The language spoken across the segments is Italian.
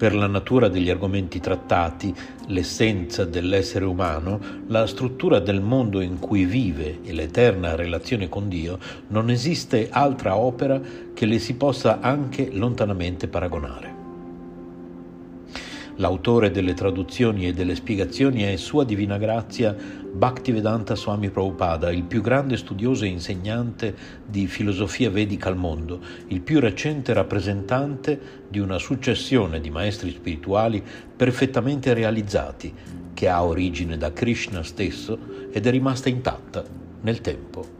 Per la natura degli argomenti trattati, l'essenza dell'essere umano, la struttura del mondo in cui vive e l'eterna relazione con Dio, non esiste altra opera che le si possa anche lontanamente paragonare. L'autore delle traduzioni e delle spiegazioni è Sua Divina Grazia Bhaktivedanta Swami Prabhupada, il più grande studioso e insegnante di filosofia vedica al mondo, il più recente rappresentante di una successione di maestri spirituali perfettamente realizzati, che ha origine da Krishna stesso ed è rimasta intatta nel tempo.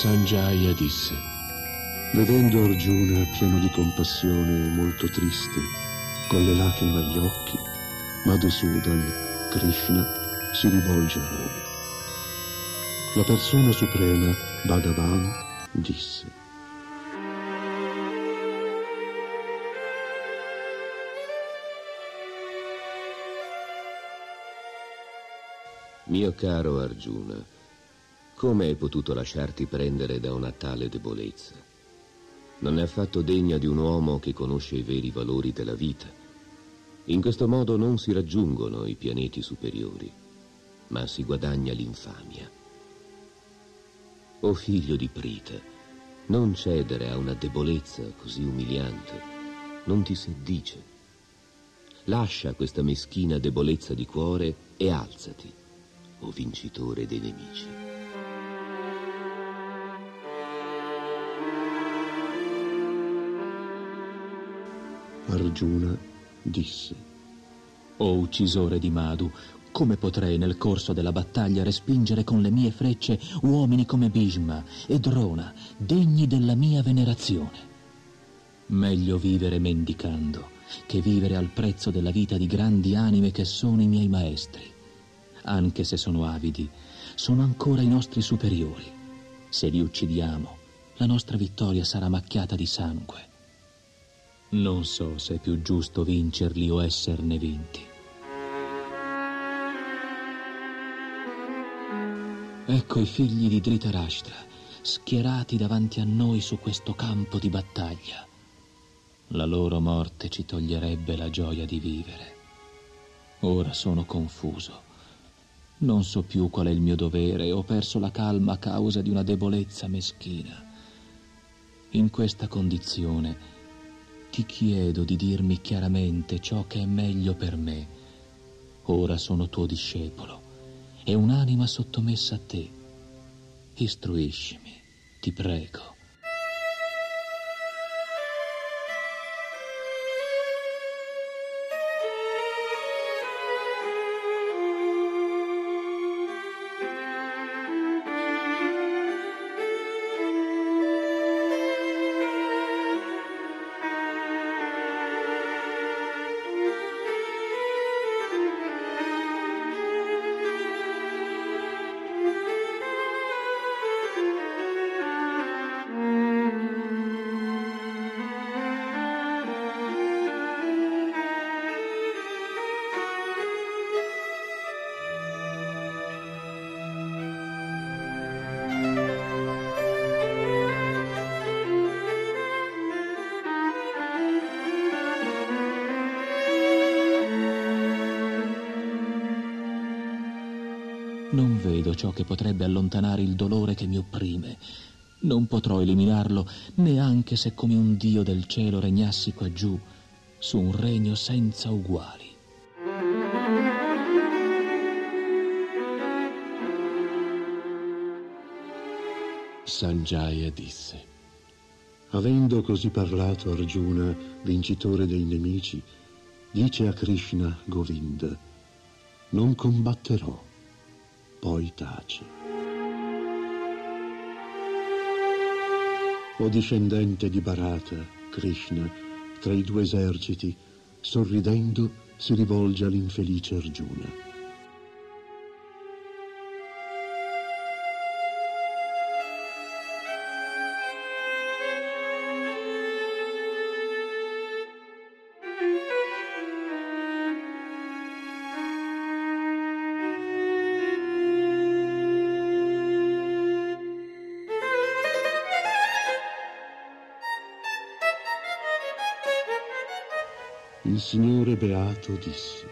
Sanjaya disse, vedendo Arjuna pieno di compassione e molto triste, con le lacrime agli occhi, Madhusudan, Krishna, si rivolge a lui. La persona suprema, Bhagavan, disse, Mio caro Arjuna, come hai potuto lasciarti prendere da una tale debolezza? Non è affatto degna di un uomo che conosce i veri valori della vita. In questo modo non si raggiungono i pianeti superiori, ma si guadagna l'infamia. O figlio di Prita, non cedere a una debolezza così umiliante. Non ti seddice. Lascia questa meschina debolezza di cuore e alzati, o vincitore dei nemici. Arjuna disse, O uccisore di Madhu, come potrei nel corso della battaglia respingere con le mie frecce uomini come Bhishma e Drona, degni della mia venerazione? Meglio vivere mendicando che vivere al prezzo della vita di grandi anime che sono i miei maestri. Anche se sono avidi, sono ancora i nostri superiori. Se li uccidiamo, la nostra vittoria sarà macchiata di sangue. Non so se è più giusto vincerli o esserne vinti. Ecco i figli di Dhritarashtra, schierati davanti a noi su questo campo di battaglia. La loro morte ci toglierebbe la gioia di vivere. Ora sono confuso. Non so più qual è il mio dovere ho perso la calma a causa di una debolezza meschina. In questa condizione ti chiedo di dirmi chiaramente ciò che è meglio per me. Ora sono tuo discepolo e un'anima sottomessa a te. Istruiscimi, ti prego. Vedo ciò che potrebbe allontanare il dolore che mi opprime. Non potrò eliminarlo neanche se come un dio del cielo regnassi qua giù, su un regno senza uguali. Sanjaya disse, avendo così parlato Arjuna, vincitore dei nemici, dice a Krishna Govinda, non combatterò poi tace. O discendente di Bharata, Krishna, tra i due eserciti, sorridendo si rivolge all'infelice Arjuna. Il Signore Beato disse,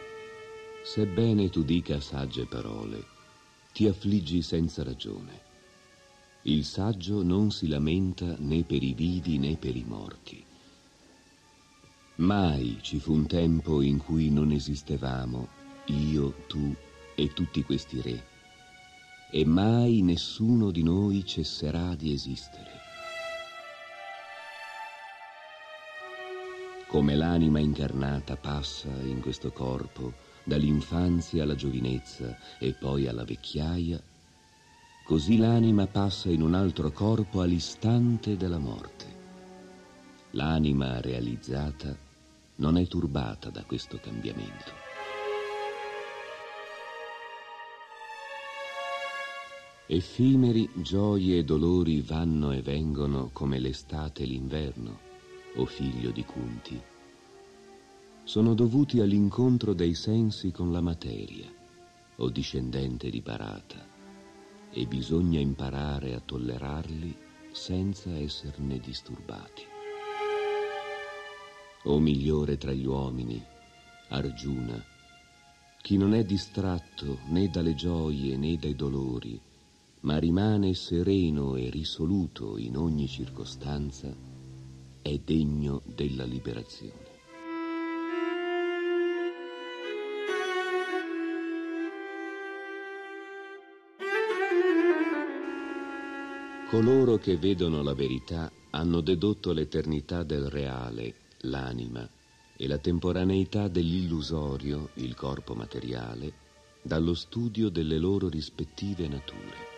Sebbene tu dica sagge parole, ti affliggi senza ragione. Il saggio non si lamenta né per i vivi né per i morti. Mai ci fu un tempo in cui non esistevamo, io, tu e tutti questi re, e mai nessuno di noi cesserà di esistere. Come l'anima incarnata passa in questo corpo dall'infanzia alla giovinezza e poi alla vecchiaia, Così l'anima passa in un altro corpo all'istante della morte. L'anima realizzata non è turbata da questo cambiamento. Effimeri gioie e dolori vanno e vengono come l'estate e l'inverno, o figlio di Kunti. Sono dovuti all'incontro dei sensi con la materia, o discendente di Barata, e bisogna imparare a tollerarli senza esserne disturbati. O migliore tra gli uomini, Arjuna, chi non è distratto né dalle gioie né dai dolori, ma rimane sereno e risoluto in ogni circostanza, è degno della liberazione. Coloro che vedono la verità hanno dedotto l'eternità del reale, l'anima, e la temporaneità dell'illusorio, il corpo materiale, dallo studio delle loro rispettive nature.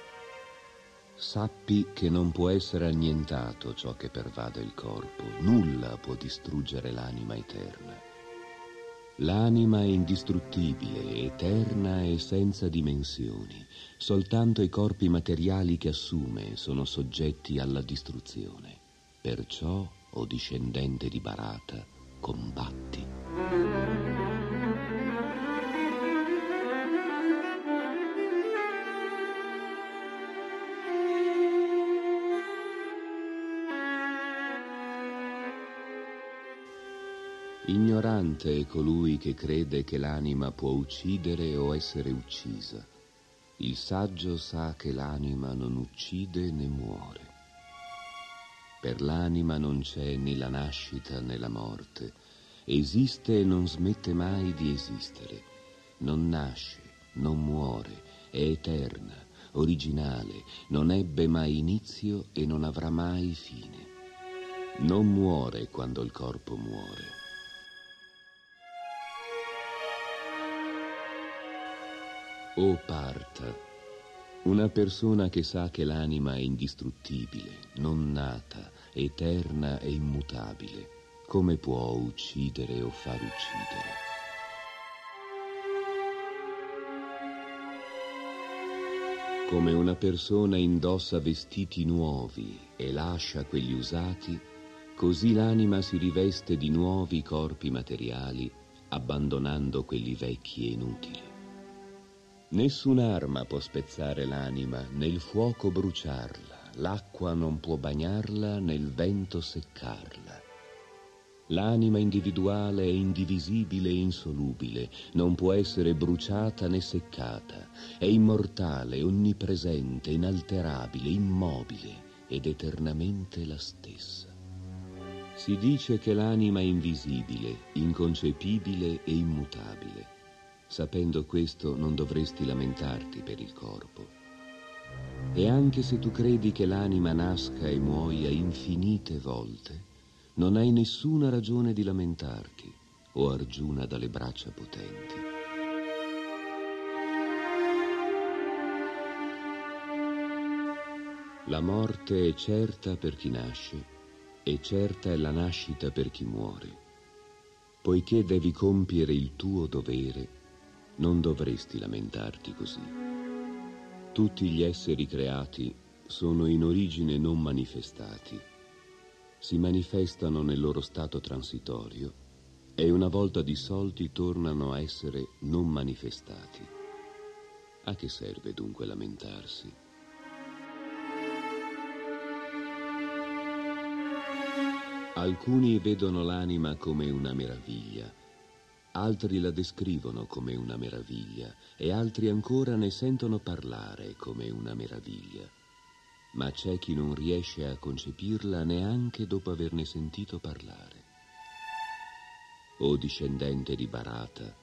Sappi che non può essere annientato ciò che pervade il corpo, nulla può distruggere l'anima eterna. L'anima è indistruttibile, eterna e senza dimensioni. Soltanto i corpi materiali che assume sono soggetti alla distruzione. Perciò, o discendente di Barata, combatti. Ignorante è colui che crede che l'anima può uccidere o essere uccisa. Il saggio sa che l'anima non uccide né muore. Per l'anima non c'è né la nascita né la morte. Esiste e non smette mai di esistere. Non nasce, non muore, è eterna, originale, non ebbe mai inizio e non avrà mai fine. Non muore quando il corpo muore O Parta, una persona che sa che l'anima è indistruttibile, non nata, eterna e immutabile, come può uccidere o far uccidere? Come una persona indossa vestiti nuovi e lascia quelli usati, così l'anima si riveste di nuovi corpi materiali, abbandonando quelli vecchi e inutili. Nessun'arma può spezzare l'anima, né il fuoco bruciarla, l'acqua non può bagnarla, né il vento seccarla. L'anima individuale è indivisibile e insolubile, non può essere bruciata né seccata, è immortale, onnipresente, inalterabile, immobile ed eternamente la stessa. Si dice che l'anima è invisibile, inconcepibile e immutabile. Sapendo questo non dovresti lamentarti per il corpo. E anche se tu credi che l'anima nasca e muoia infinite volte, non hai nessuna ragione di lamentarti, o Argiuna dalle braccia potenti. La morte è certa per chi nasce e certa è la nascita per chi muore. Poiché devi compiere il tuo dovere, non dovresti lamentarti così. Tutti gli esseri creati sono in origine non manifestati. Si manifestano nel loro stato transitorio e una volta dissolti tornano a essere non manifestati. A che serve dunque lamentarsi? Alcuni vedono l'anima come una meraviglia, altri la descrivono come una meraviglia e altri ancora ne sentono parlare come una meraviglia. Ma c'è chi non riesce a concepirla neanche dopo averne sentito parlare. O discendente di Barata,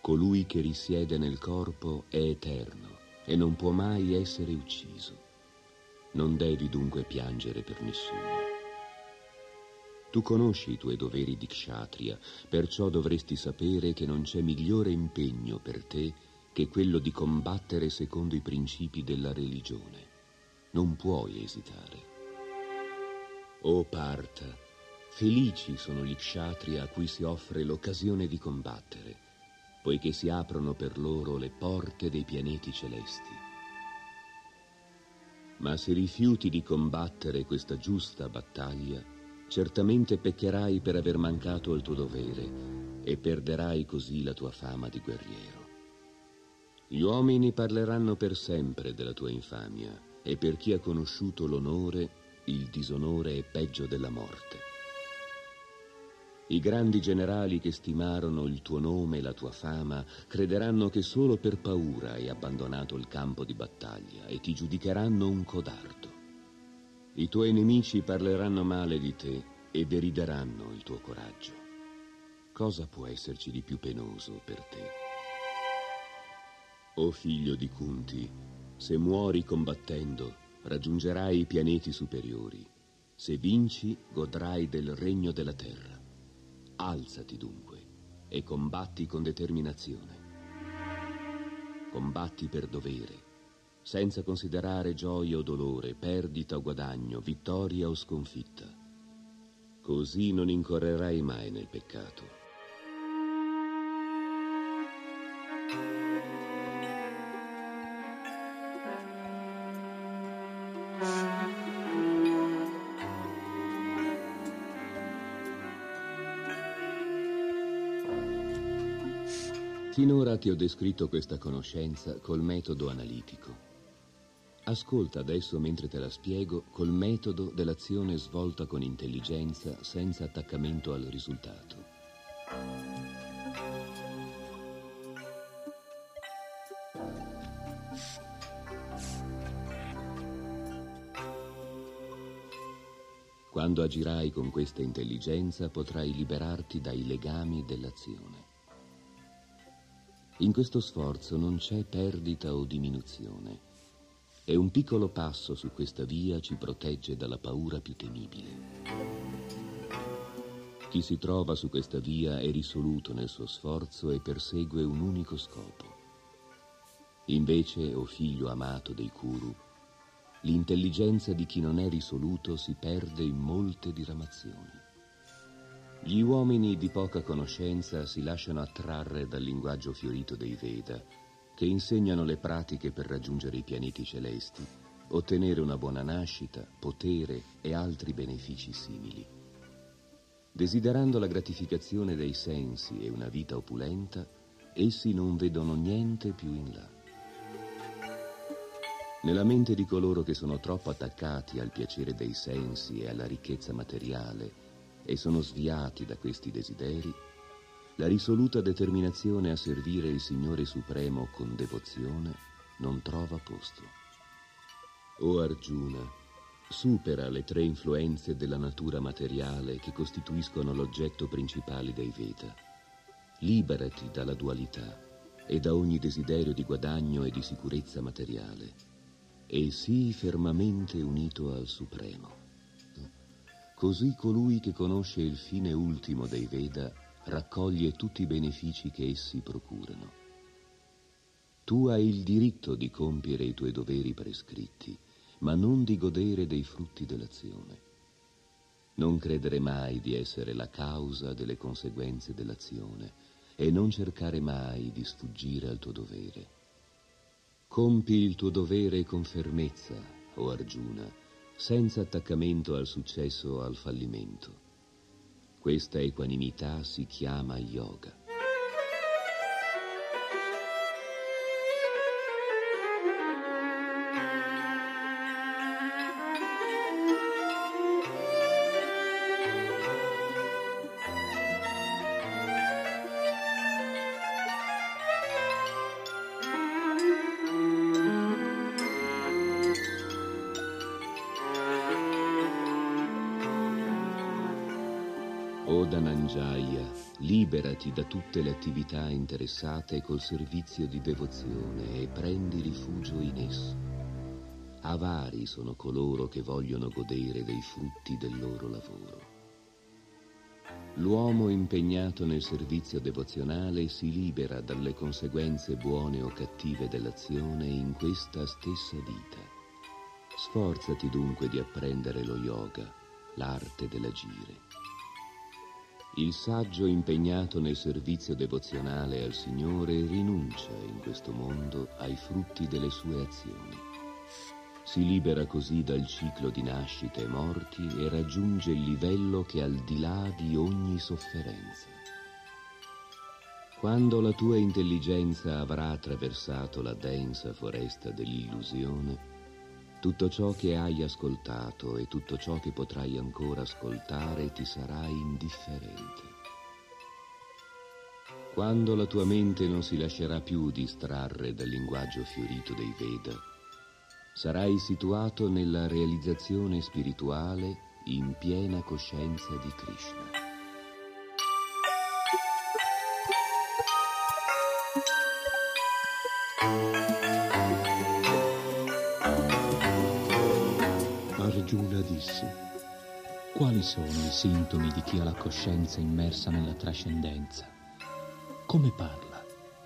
colui che risiede nel corpo è eterno e non può mai essere ucciso. Non devi dunque piangere per nessuno. Tu conosci i tuoi doveri di kshatriya, perciò dovresti sapere che non c'è migliore impegno per te che quello di combattere secondo i principi della religione. Non puoi esitare. O Parta, felici sono gli kshatriya a cui si offre l'occasione di combattere, poiché si aprono per loro le porte dei pianeti celesti. Ma se rifiuti di combattere questa giusta battaglia, certamente peccherai per aver mancato al tuo dovere e perderai così la tua fama di guerriero. Gli uomini parleranno per sempre della tua infamia e per chi ha conosciuto l'onore, il disonore è peggio della morte. I grandi generali che stimarono il tuo nome e la tua fama crederanno che solo per paura hai abbandonato il campo di battaglia e ti giudicheranno un codardo. I tuoi nemici parleranno male di te e derideranno il tuo coraggio. Cosa può esserci di più penoso per te? O figlio di Kunti, se muori combattendo, raggiungerai i pianeti superiori. Se vinci, godrai del regno della terra. Alzati dunque e combatti con determinazione. Combatti per dovere, senza considerare gioia o dolore, perdita o guadagno, vittoria o sconfitta. Così non incorrerai mai nel peccato. Finora ti ho descritto questa conoscenza col metodo analitico. Ascolta adesso mentre te la spiego col metodo dell'azione svolta con intelligenza senza attaccamento al risultato. Quando agirai con questa intelligenza potrai liberarti dai legami dell'azione. In questo sforzo non c'è perdita o diminuzione. E un piccolo passo su questa via ci protegge dalla paura più temibile. Chi si trova su questa via è risoluto nel suo sforzo e persegue un unico scopo. Invece, o oh figlio amato dei Kuru, l'intelligenza di chi non è risoluto si perde in molte diramazioni. Gli uomini di poca conoscenza si lasciano attrarre dal linguaggio fiorito dei Veda, che insegnano le pratiche per raggiungere i pianeti celesti, ottenere una buona nascita, potere e altri benefici simili. Desiderando la gratificazione dei sensi e una vita opulenta, essi non vedono niente più in là. Nella mente di coloro che sono troppo attaccati al piacere dei sensi e alla ricchezza materiale, e sono sviati da questi desideri, la risoluta determinazione a servire il Signore Supremo con devozione non trova posto. O Arjuna, supera le tre influenze della natura materiale che costituiscono l'oggetto principale dei Veda. Liberati dalla dualità e da ogni desiderio di guadagno e di sicurezza materiale e sii fermamente unito al Supremo. Così colui che conosce il fine ultimo dei Veda raccoglie tutti i benefici che essi procurano. Tu hai il diritto di compiere i tuoi doveri prescritti, ma non di godere dei frutti dell'azione. Non credere mai di essere la causa delle conseguenze dell'azione e non cercare mai di sfuggire al tuo dovere. Compi il tuo dovere con fermezza, o Arjuna, senza attaccamento al successo o al fallimento. Questa equanimità si chiama yoga. Dhananjaya, liberati da tutte le attività interessate col servizio di devozione e prendi rifugio in esso. Avari sono coloro che vogliono godere dei frutti del loro lavoro. L'uomo impegnato nel servizio devozionale si libera dalle conseguenze buone o cattive dell'azione in questa stessa vita. Sforzati dunque di apprendere lo yoga, l'arte dell'agire. Il saggio impegnato nel servizio devozionale al Signore rinuncia in questo mondo ai frutti delle sue azioni. Si libera così dal ciclo di nascite e morti e raggiunge il livello che è al di là di ogni sofferenza. Quando la tua intelligenza avrà attraversato la densa foresta dell'illusione, tutto ciò che hai ascoltato e tutto ciò che potrai ancora ascoltare ti sarà indifferente. Quando la tua mente non si lascerà più distrarre dal linguaggio fiorito dei Veda, sarai situato nella realizzazione spirituale in piena coscienza di Krishna. Arjuna disse, Quali sono i sintomi di chi ha la coscienza immersa nella trascendenza? Come parla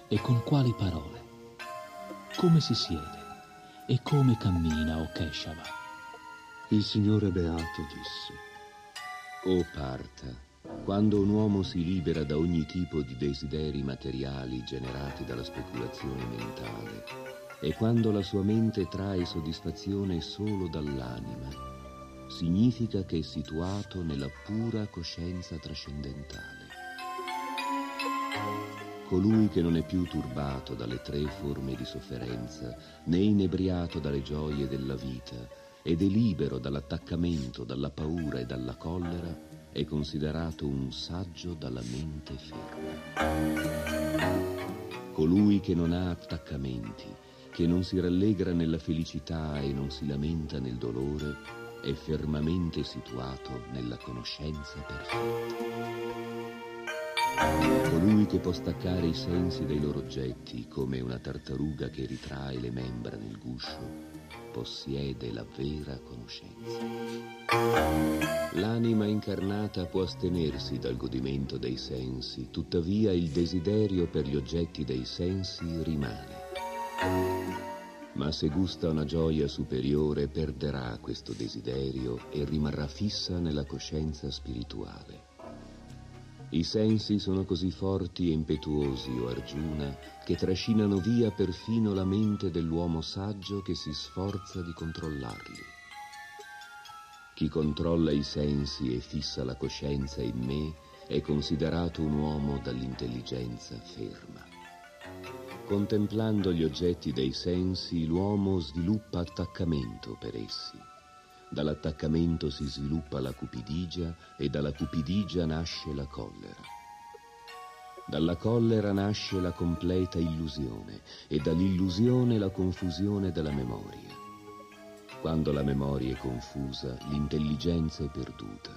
e con quali parole? Come si siede? E come cammina, o Keshava? Il Signore Beato disse, O Parta, quando un uomo si libera da ogni tipo di desideri materiali generati dalla speculazione mentale e quando la sua mente trae soddisfazione solo dall'anima, significa che è situato nella pura coscienza trascendentale. Colui che non è più turbato dalle tre forme di sofferenza, né inebriato dalle gioie della vita, ed è libero dall'attaccamento, dalla paura e dalla collera, è considerato un saggio dalla mente ferma. Colui che non ha attaccamenti, che non si rallegra nella felicità e non si lamenta nel dolore, è fermamente situato nella conoscenza perfetta. Colui che può staccare i sensi dai loro oggetti come una tartaruga che ritrae le membra nel guscio, possiede la vera conoscenza. L'anima incarnata può astenersi dal godimento dei sensi, tuttavia il desiderio per gli oggetti dei sensi rimane. Ma se gusta una gioia superiore perderà questo desiderio e rimarrà fissa nella coscienza spirituale. I sensi sono così forti e impetuosi, o Arjuna, che trascinano via perfino la mente dell'uomo saggio che si sforza di controllarli. Chi controlla i sensi e fissa la coscienza in me è considerato un uomo dall'intelligenza ferma. Contemplando gli oggetti dei sensi, l'uomo sviluppa attaccamento per essi Dall'attaccamento si sviluppa la cupidigia e dalla cupidigia nasce la collera. Dalla collera nasce la completa illusione e dall'illusione la confusione della memoria. Quando la memoria è confusa, l'intelligenza è perduta.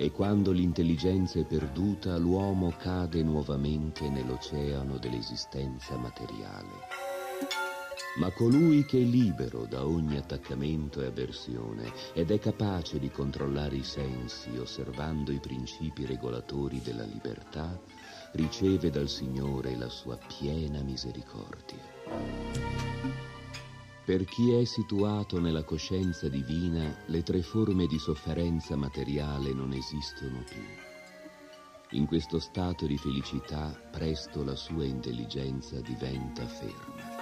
E quando l'intelligenza è perduta, l'uomo cade nuovamente nell'oceano dell'esistenza materiale. Ma colui che è libero da ogni attaccamento e avversione ed è capace di controllare i sensi osservando i principi regolatori della libertà, riceve dal Signore la sua piena misericordia. Per chi è situato nella coscienza divina, le tre forme di sofferenza materiale non esistono più. In questo stato di felicità presto la sua intelligenza diventa ferma.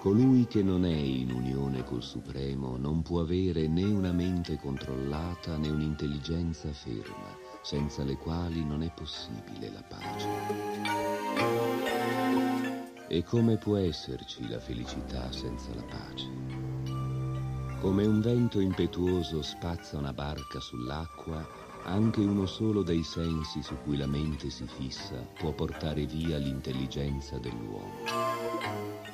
Colui che non è in unione col Supremo non può avere né una mente controllata né un'intelligenza ferma, senza le quali non è possibile la pace. E come può esserci la felicità senza la pace? Come un vento impetuoso spazza una barca sull'acqua, anche uno solo dei sensi su cui la mente si fissa può portare via l'intelligenza dell'uomo.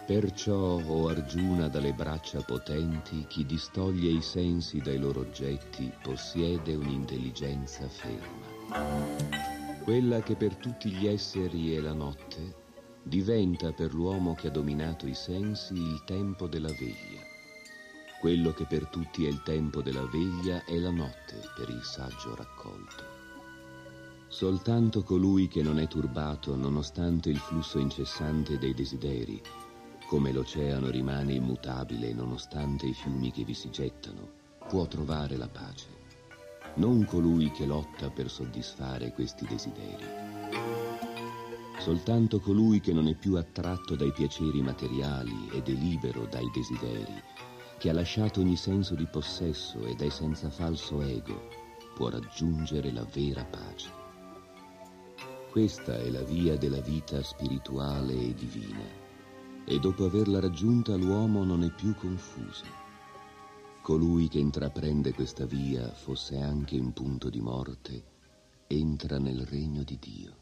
Perciò, o Arjuna, dalle braccia potenti, chi distoglie i sensi dai loro oggetti possiede un'intelligenza ferma. Quella che per tutti gli esseri è la notte, diventa per l'uomo che ha dominato i sensi il tempo della veglia. Quello che per tutti è il tempo della veglia è la notte per il saggio raccolto. Soltanto colui che non è turbato nonostante il flusso incessante dei desideri, come l'oceano rimane immutabile nonostante i fiumi che vi si gettano, può trovare la pace. Non colui che lotta per soddisfare questi desideri. Soltanto colui che non è più attratto dai piaceri materiali ed è libero dai desideri, che ha lasciato ogni senso di possesso ed è senza falso ego, può raggiungere la vera pace. Questa è la via della vita spirituale e divina, e dopo averla raggiunta l'uomo non è più confuso. Colui che intraprende questa via, fosse anche in punto di morte, entra nel regno di Dio.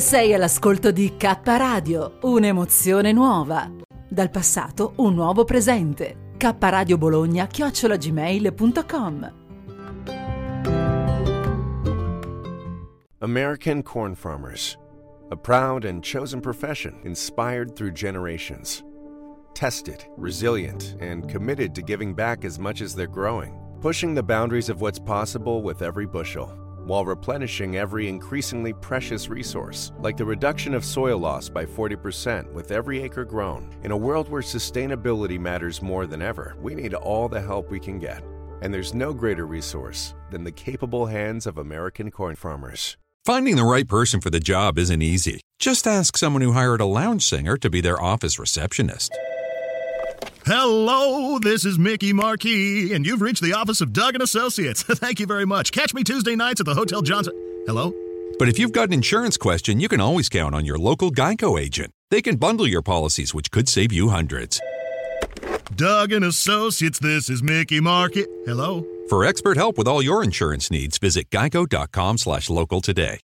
Sei all'ascolto di K Radio, un'emozione nuova. Dal passato un nuovo presente. K Radio Bologna chiocciolagmail.com American Corn Farmers. A proud and chosen profession inspired through generations. Tested, resilient, and committed to giving back as much as they're growing, pushing the boundaries of what's possible with every bushel while replenishing every increasingly precious resource, like the reduction of soil loss by 40% with every acre grown. In a world where sustainability matters more than ever, we need all the help we can get. And there's no greater resource than the capable hands of American corn farmers. Finding the right person for the job isn't easy. Just ask someone who hired a lounge singer to be their office receptionist. Hello, this is Mickey Marquis, and you've reached the office of Doug and Associates. Thank you very much. Catch me Tuesday nights at the Hotel Johnson. Hello? But if you've got an insurance question, you can always count on your local Geico agent. They can bundle your policies, which could save you hundreds. Doug and Associates, this is Mickey Marquis. Hello? For expert help with all your insurance needs, visit geico.com slash local today.